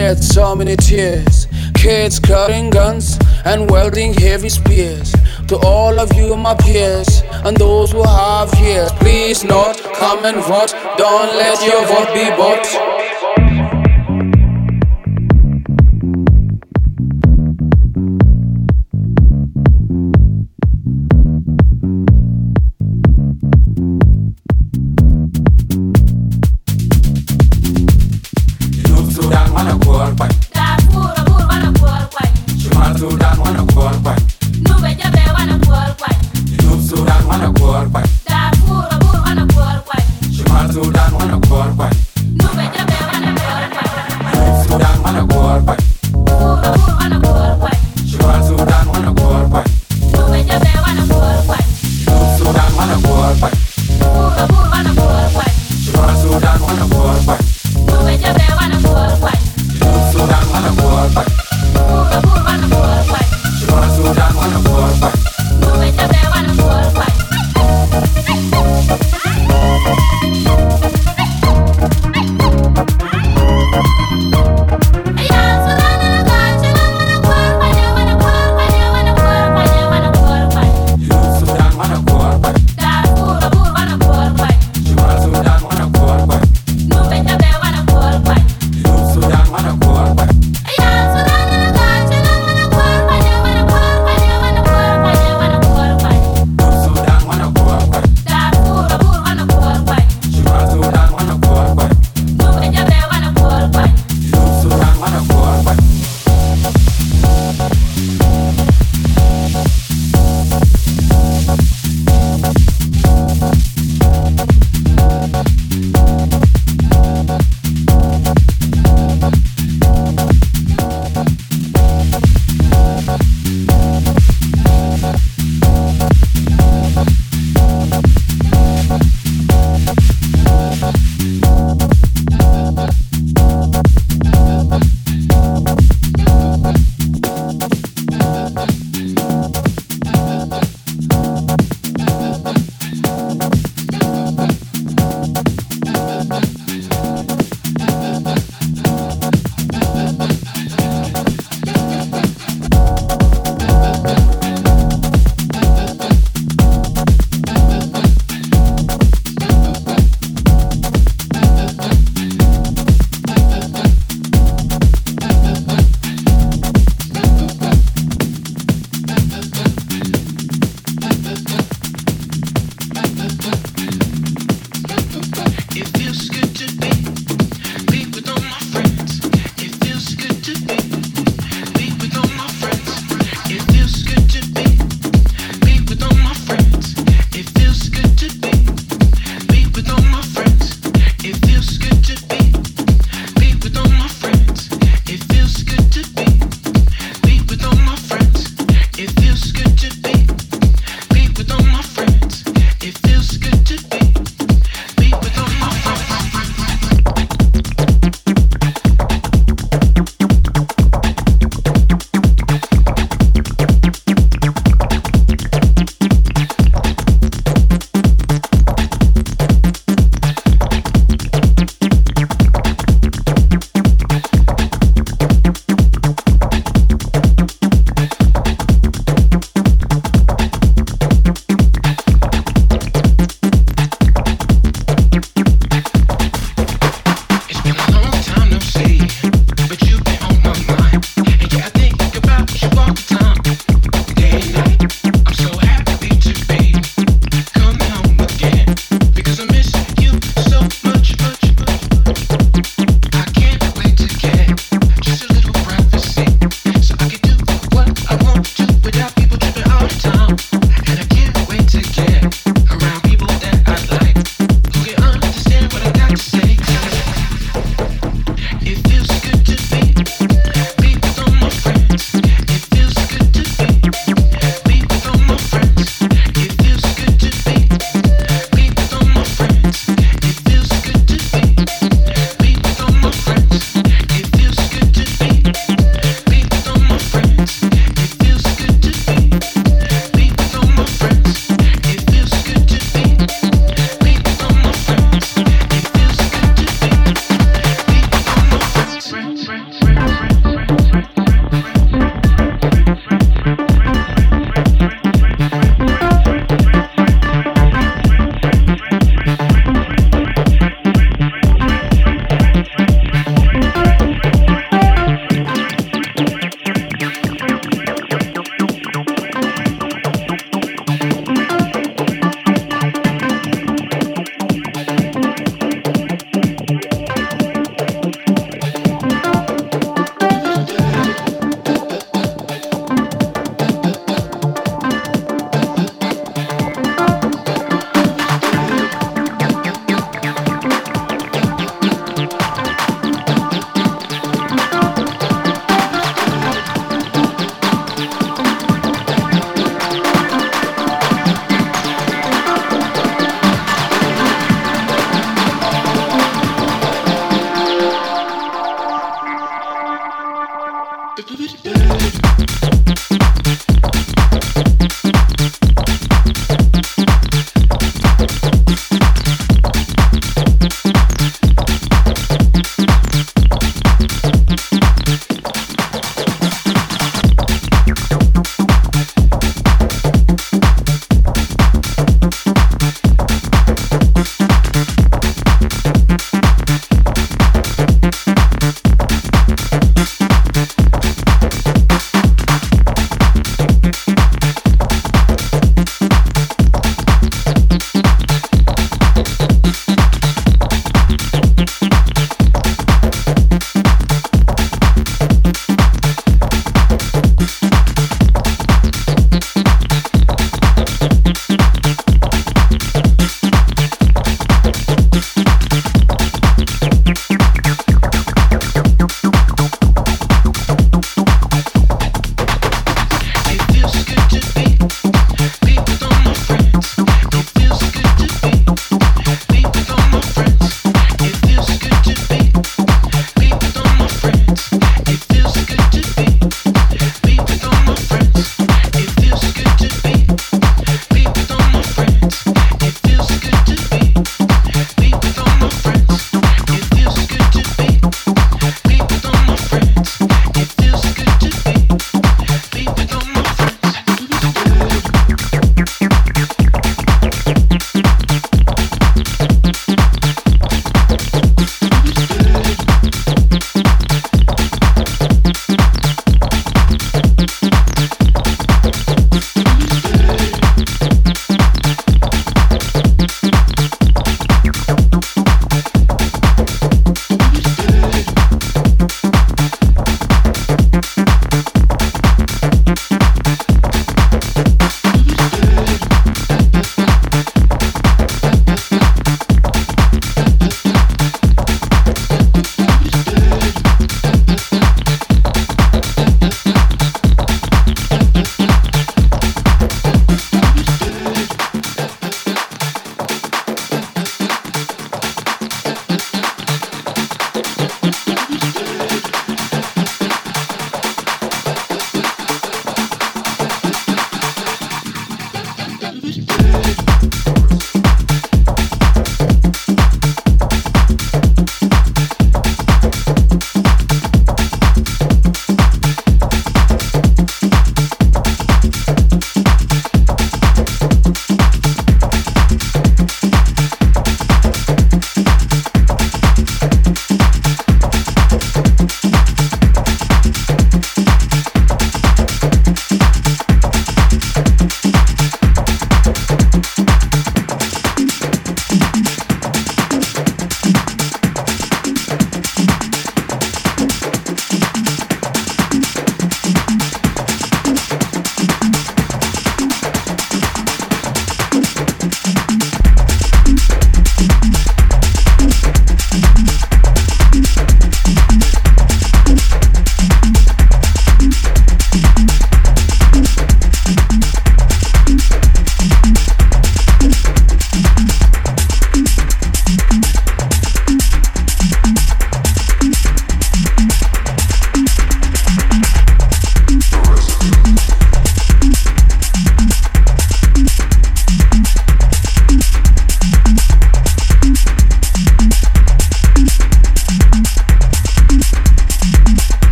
shed so many tears. Kids carrying guns and wielding heavy spears. To all of you, my peers, and those who have ears, please not come and vote. Don't let your vote be bought.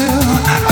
Until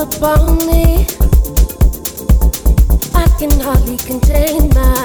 upon me. I can hardly contain my